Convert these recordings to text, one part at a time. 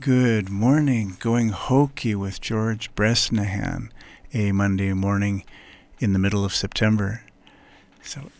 Good morning. Going hokey with George Bresnahan, a Monday morning in the middle of September. So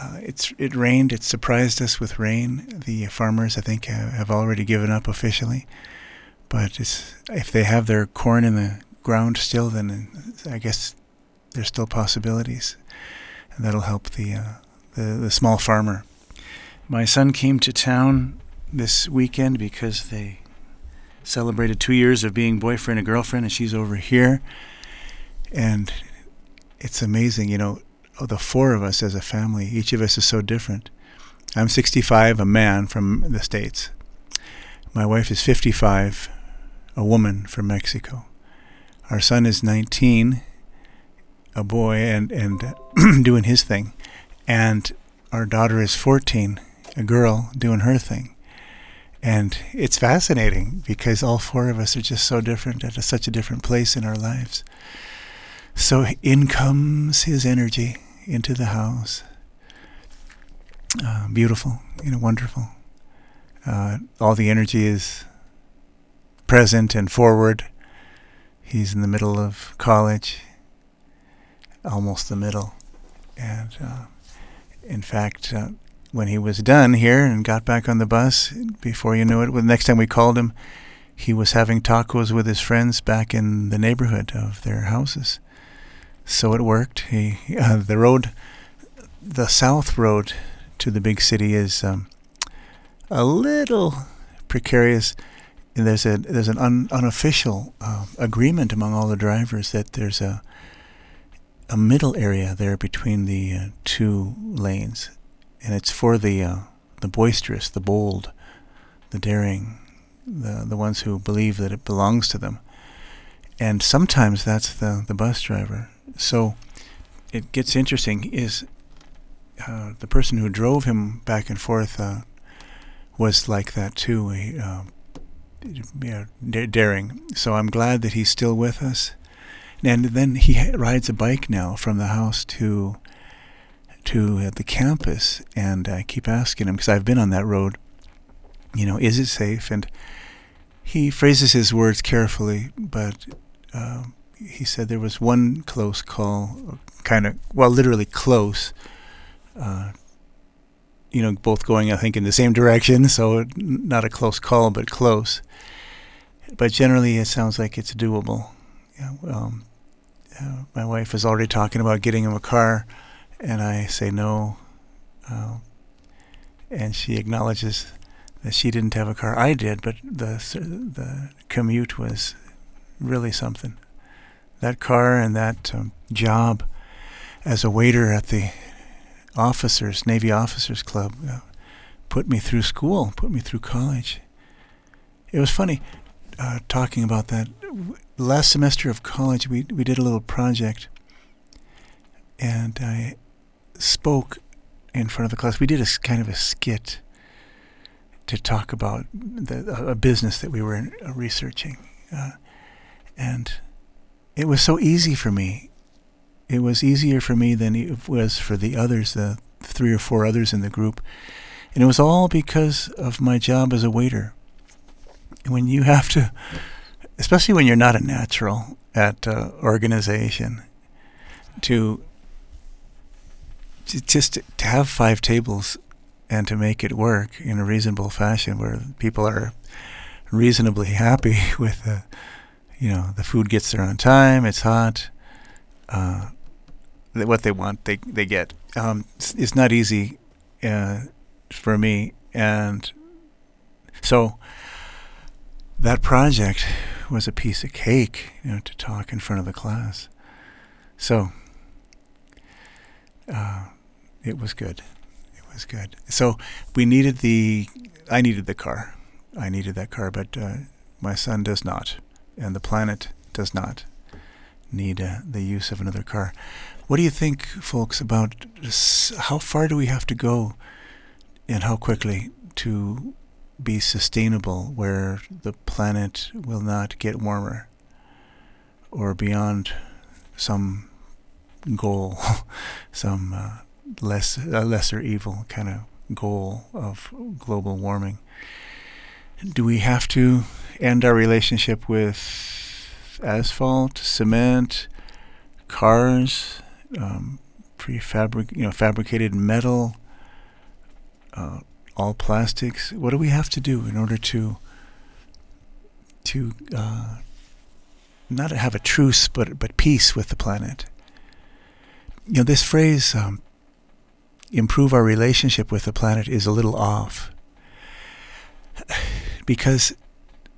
uh, it's it rained. It surprised us with rain. The farmers, I think, have, already given up officially. But if they have their corn in the ground still, then I guess there's still possibilities, and that'll help the uh, the, the small farmer. My son came to town this weekend because they celebrated two years of being boyfriend and girlfriend, and she's over here. And it's amazing, you know, oh, the four of us as a family, each of us is so different. I'm 65, a man from the States. My wife is 55, a woman from Mexico. Our son is 19, a boy, and, and doing his thing. And our daughter is 14, a girl doing her thing. And it's fascinating because all four of us are just so different at a, such a different place in our lives. So in comes his energy into the house. Uh, beautiful, you know, wonderful. Uh, all the energy is present and forward. He's in the middle of college, almost the middle. And uh, in fact, uh, when he was done here and got back on the bus, before you knew it, the next time we called him, he was having tacos with his friends back in the neighborhood of their houses. So it worked. He, uh, the road, the south road to the big city is um, a little precarious. There's a there's an un, unofficial uh, agreement among all the drivers that there's a a middle area there between the uh, two lanes, and it's for the uh, the boisterous, the bold, the daring, the the ones who believe that it belongs to them. And sometimes that's the the bus driver. So it gets interesting. Is uh, the person who drove him back and forth uh, was like that too, he, uh, yeah, d- daring. So I'm glad that he's still with us. And then he rides a bike now from the house to to uh, the campus, and I keep asking him because I've been on that road. You know, is it safe? And he phrases his words carefully, but uh, he said there was one close call, kind of well, literally close. Uh, you know, both going, I think, in the same direction, so not a close call, but close. But generally, it sounds like it's doable. Yeah, um, uh, my wife is already talking about getting him a car and I say no. Uh, and she acknowledges that she didn't have a car. I did, but the the commute was really something. That car and that um, job as a waiter at the officers Navy Officers Club uh, put me through school, put me through college. It was funny uh, talking about that. Last semester of college, we we did a little project, and I spoke in front of the class. We did a kind of a skit to talk about the, a business that we were uh, researching, uh, and it was so easy for me. It was easier for me than it was for the others, the three or four others in the group, and it was all because of my job as a waiter. When you have to, especially when you're not a natural at uh, organization, to just to have five tables and to make it work in a reasonable fashion where people are reasonably happy with the, you know, the food gets there on time, it's hot, uh, what they want they they get. Um, it's, it's, not easy uh, for me, and so that project was a piece of cake, you know, to talk in front of the class. So uh, it was good. It was good. So we needed the. I needed the car. I needed that car, but uh, my son does not, and the planet does not need uh, the use of another car. What do you think, folks, about this, how far do we have to go, and how quickly to be sustainable, where the planet will not get warmer, or beyond some goal, some uh, less lesser evil kind of goal of global warming. Do we have to end our relationship with asphalt, cement, cars, um, prefabric, you know, fabricated metal, uh, all plastics. What do we have to do in order to to uh, not have a truce, but but peace with the planet? You know, this phrase um, "improve our relationship with the planet" is a little off because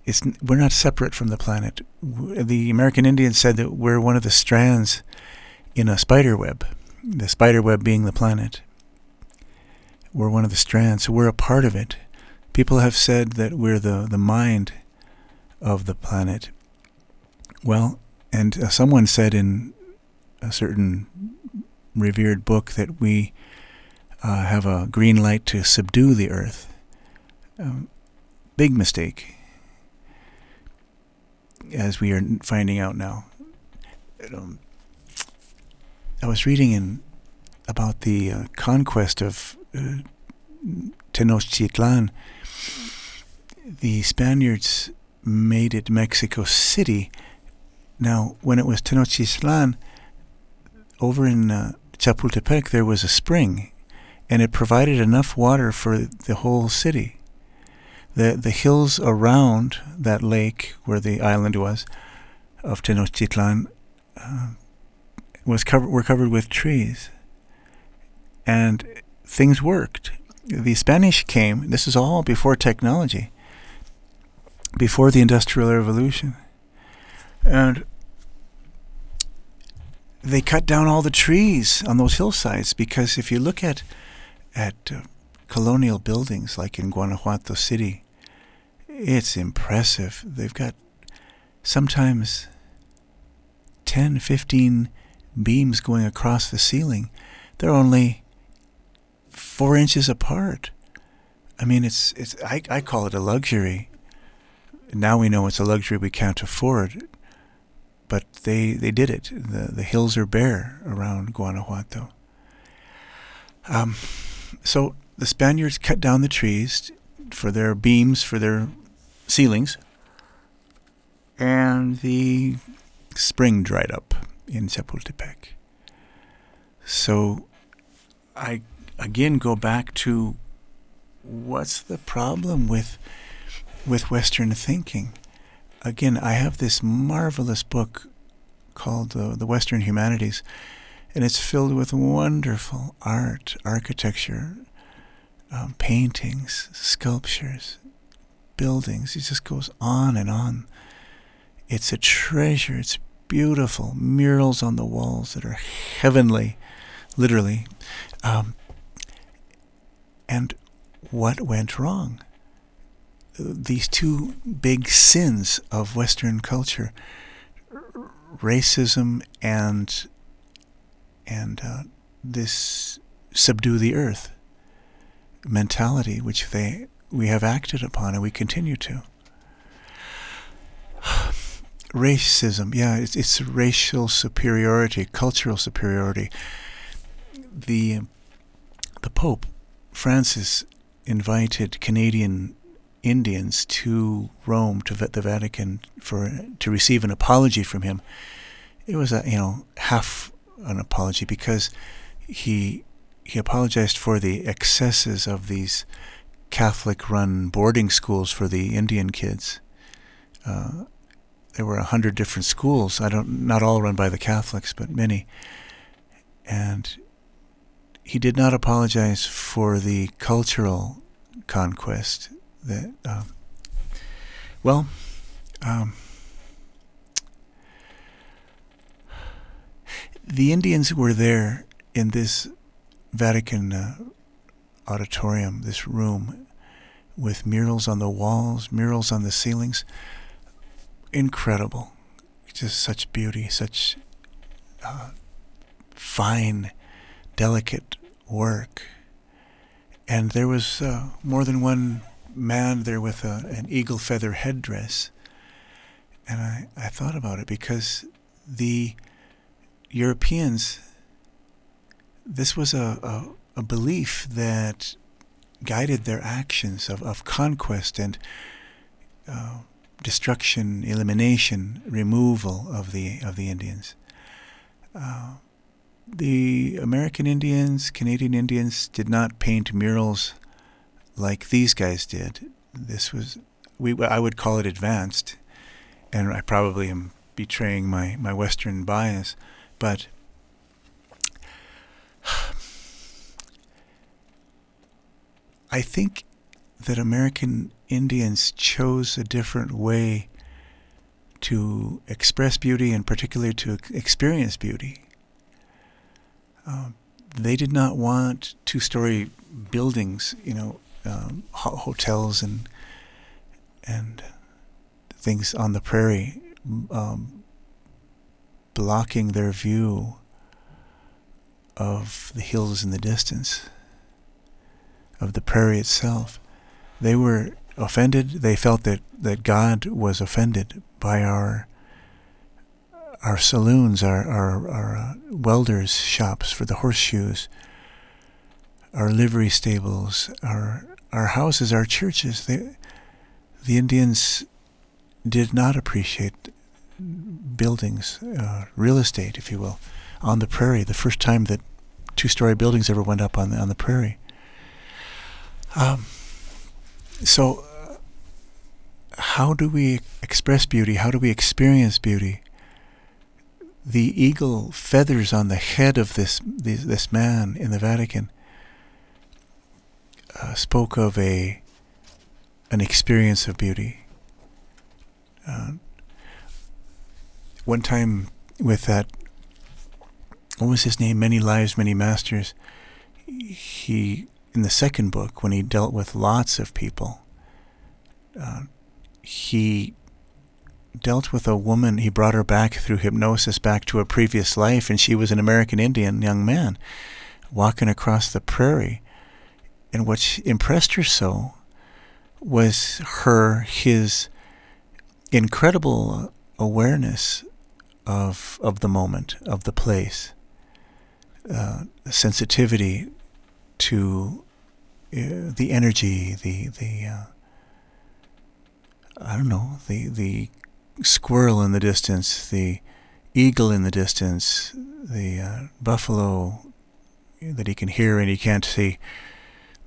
it's we're not separate from the planet. The American Indians said that we're one of the strands in a spider web, the spider web being the planet. We're one of the strands, so we're a part of it. People have said that we're the, the mind of the planet. Well, and uh, someone said in a certain revered book that we uh, have a green light to subdue the earth. Um, big mistake as we are finding out now. Um, I was reading in about the uh, conquest of uh, Tenochtitlan. The Spaniards made it Mexico City. Now, when it was Tenochtitlan, over in uh, Chapultepec, there was a spring, and it provided enough water for the whole city the the hills around that lake where the island was of Tenochtitlan uh, was covered were covered with trees, and things worked. The Spanish came. This is all before technology, before the Industrial Revolution, and they cut down all the trees on those hillsides because if you look at at uh, colonial buildings like in Guanajuato City, it's impressive. They've got sometimes 10, 15 beams going across the ceiling. They're only four inches apart. I mean, it's it's. I, I call it a luxury. Now we know it's a luxury we can't afford, but they they did it. the The hills are bare around Guanajuato. Um, so the Spaniards cut down the trees for their beams, for their ceilings, and the spring dried up in Chapultepec. So I again go back to what's the problem with with Western thinking? Again, I have this marvelous book called uh, The Western Humanities, and it's filled with wonderful art, architecture, um, paintings, sculptures, buildings. It just goes on and on. It's a treasure. It's beautiful. Murals on the walls that are heavenly, literally. Um, and what went wrong? These two big sins of Western culture racism and and uh, this subdue the earth mentality, which they we have acted upon and we continue to. Racism, yeah, it's, it's racial superiority, cultural superiority. The the Pope Francis invited Canadian Indians to Rome to the Vatican for to receive an apology from him. It was a you know half an apology because he he apologized for the excesses of these Catholic run boarding schools for the Indian kids. Uh, there were a hundred different schools. I don't, not all run by the Catholics, but many. And he did not apologize for the cultural conquest that, um, well, um, the Indians were there in this Vatican uh, auditorium, this room, with murals on the walls, murals on the ceilings. Incredible. Just such beauty, such uh, fine, delicate work. And there was uh, more than one man there with a, an eagle feather headdress. And I, I thought about it because the Europeans, this was a, a a belief that guided their actions of, of conquest and uh, destruction, elimination, removal of the of the Indians. Uh, the American Indians, Canadian Indians did not paint murals like these guys did. This was we I would call it advanced, and I probably am betraying my my Western bias, but. I think that American Indians chose a different way to express beauty and particularly to experience beauty. Um, they did not want two-story buildings, you know, um, ho- hotels and and things on the prairie, um, blocking their view of the hills in the distance, of the prairie itself. They were offended. They felt that, that God was offended by our our saloons, our our, our uh, welders' shops for the horseshoes, our livery stables, our our houses, our churches. They, the Indians did not appreciate buildings, uh, real estate, if you will, on the prairie. The first time that two-story buildings ever went up on the on the prairie. Um, so, uh, how do we express beauty? How do we experience beauty? the eagle feathers on the head of this this, this man in the Vatican uh, spoke of a an experience of beauty. Uh, one time with that, what was his name? Many lives, many masters. He in the second book when he dealt with lots of people. Uh, he dealt with a woman. He brought her back through hypnosis back to a previous life, and she was an American Indian young man walking across the prairie. And what impressed her so was her his incredible awareness of of the moment, of the place, uh, sensitivity to uh, the energy, the the uh, I don't know the the squirrel in the distance, the eagle in the distance, the uh, buffalo that he can hear and he can't see,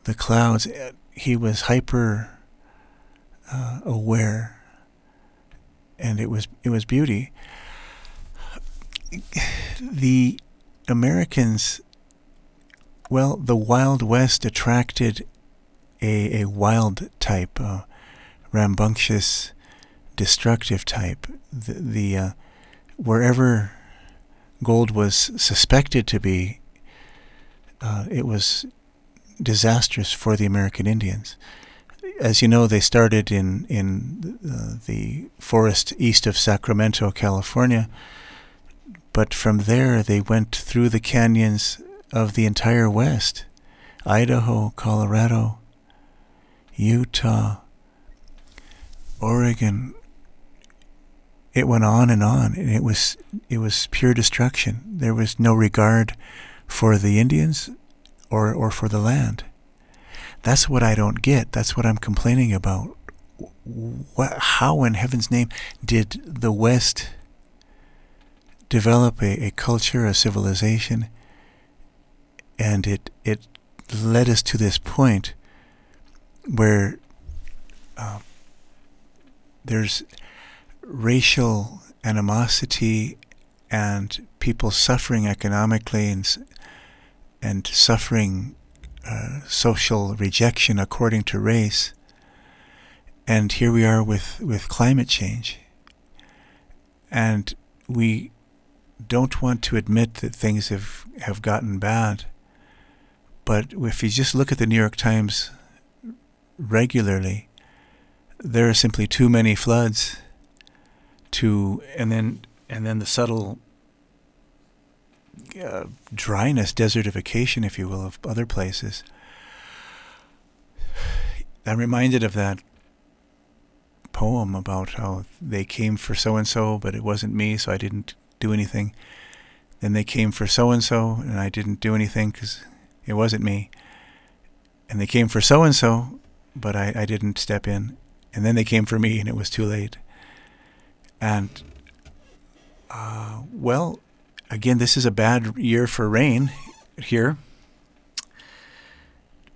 the clouds. He was hyper uh, aware, and it was it was beauty. The Americans, well, the Wild West attracted a, a wild type, uh, rambunctious destructive type. The, the uh, wherever gold was suspected to be, uh, it was disastrous for the American Indians. As you know, they started in in uh, the forest east of Sacramento, California, but from there they went through the canyons of the entire West, Idaho, Colorado, Utah, Oregon, it went on and on, and it was it was pure destruction. There was no regard for the Indians or or for the land. That's what I don't get. That's what I'm complaining about. What, how in heaven's name did the West develop a, a culture, a civilization, and it it led us to this point where uh, there's racial animosity and people suffering economically and and suffering uh, social rejection according to race. And here we are with, with climate change. And we don't want to admit that things have, have gotten bad. But if you just look at the New York Times regularly, there are simply too many floods to and then and then the subtle uh, dryness, desertification, if you will, of other places. I'm reminded of that poem about how they came for so and so, but it wasn't me, so I didn't do anything. Then they came for so and so, and I didn't do anything because it wasn't me. And they came for so and so, but I, I didn't step in. and then they came for me, and it was too late. And uh, well, again, this is a bad year for rain here,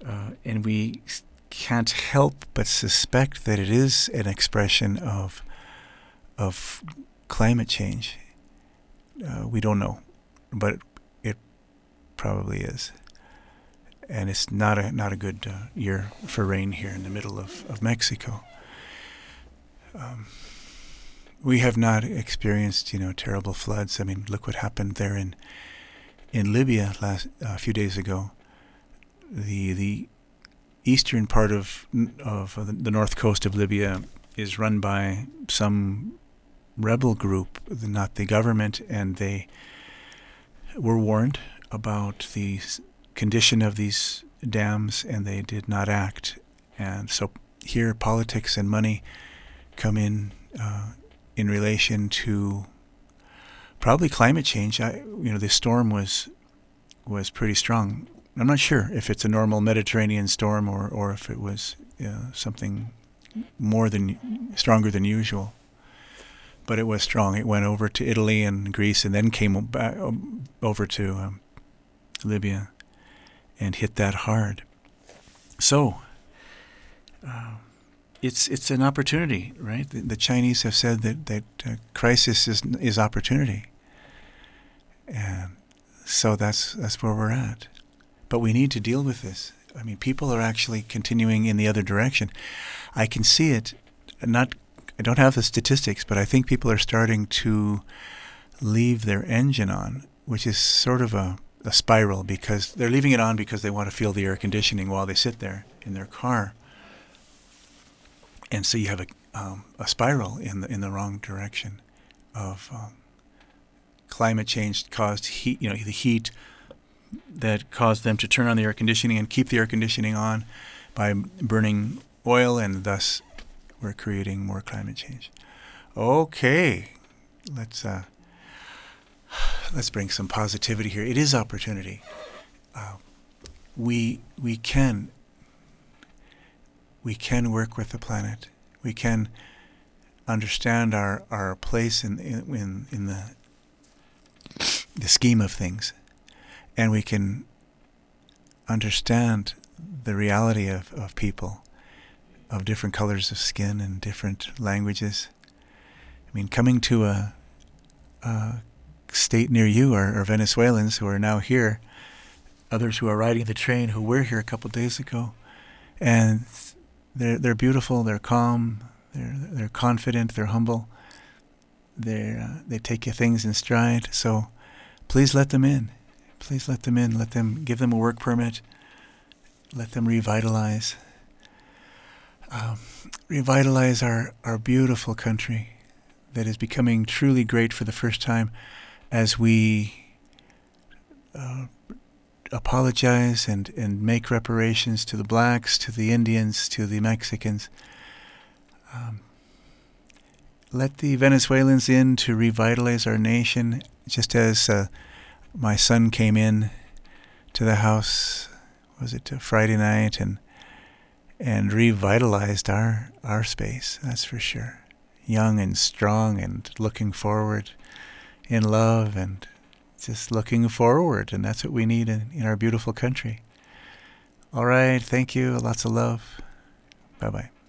uh, and we can't help but suspect that it is an expression of of climate change. Uh, we don't know, but it probably is. And it's not a not a good uh, year for rain here in the middle of, of Mexico. Um, we have not experienced, you know, terrible floods. I mean, look what happened there in in Libya last a uh, few days ago. The the eastern part of of the north coast of Libya is run by some rebel group, not the government, and they were warned about the condition of these dams, and they did not act. And so here, politics and money come in uh, in relation to probably climate change. I, you know, the storm was was pretty strong. I'm not sure if it's a normal Mediterranean storm or, or if it was something more than stronger than usual but it was strong. It went over to Italy and Greece, and then came back over to um, Libya, and hit that hard. So, uh, it's it's an opportunity, right? The, the, Chinese have said that that uh, crisis is is opportunity, and so that's that's where we're at. But we need to deal with this. I mean, people are actually continuing in the other direction. I can see it, not I don't have the statistics, but I think people are starting to leave their engine on, which is sort of a, a spiral because they're leaving it on because they want to feel the air conditioning while they sit there in their car. And so you have a, um, a spiral in the in the wrong direction of um, climate change caused heat. You know the heat that caused them to turn on the air conditioning and keep the air conditioning on by burning oil and thus we're creating more climate change. Okay, let's uh, let's bring some positivity here. It is opportunity. Uh, we we can we can work with the planet. We can understand our, our place in, in in the the scheme of things, and we can understand the reality of, of people of different colors of skin and different languages. I mean, coming to a, a state near you are, are, Venezuelans who are now here, others who are riding the train who were here a couple days ago, and they're they're beautiful, they're calm, they're they're confident, they're humble, they uh, they take your things in stride. So, please let them in. Please let them in. Let them give them a work permit. Let them revitalize um, revitalize our, our beautiful country that is becoming truly great for the first time as we uh, apologize and, and make reparations to the blacks, to the Indians, to the Mexicans. Um, let the Venezuelans in to revitalize our nation, just as uh, my son came in to the house, was it Friday night, and and revitalized our our space. That's for sure. Young and strong and looking forward, in love and just looking forward, and that's what we need in, in our beautiful country. All right, thank you. Lots of love. Bye bye.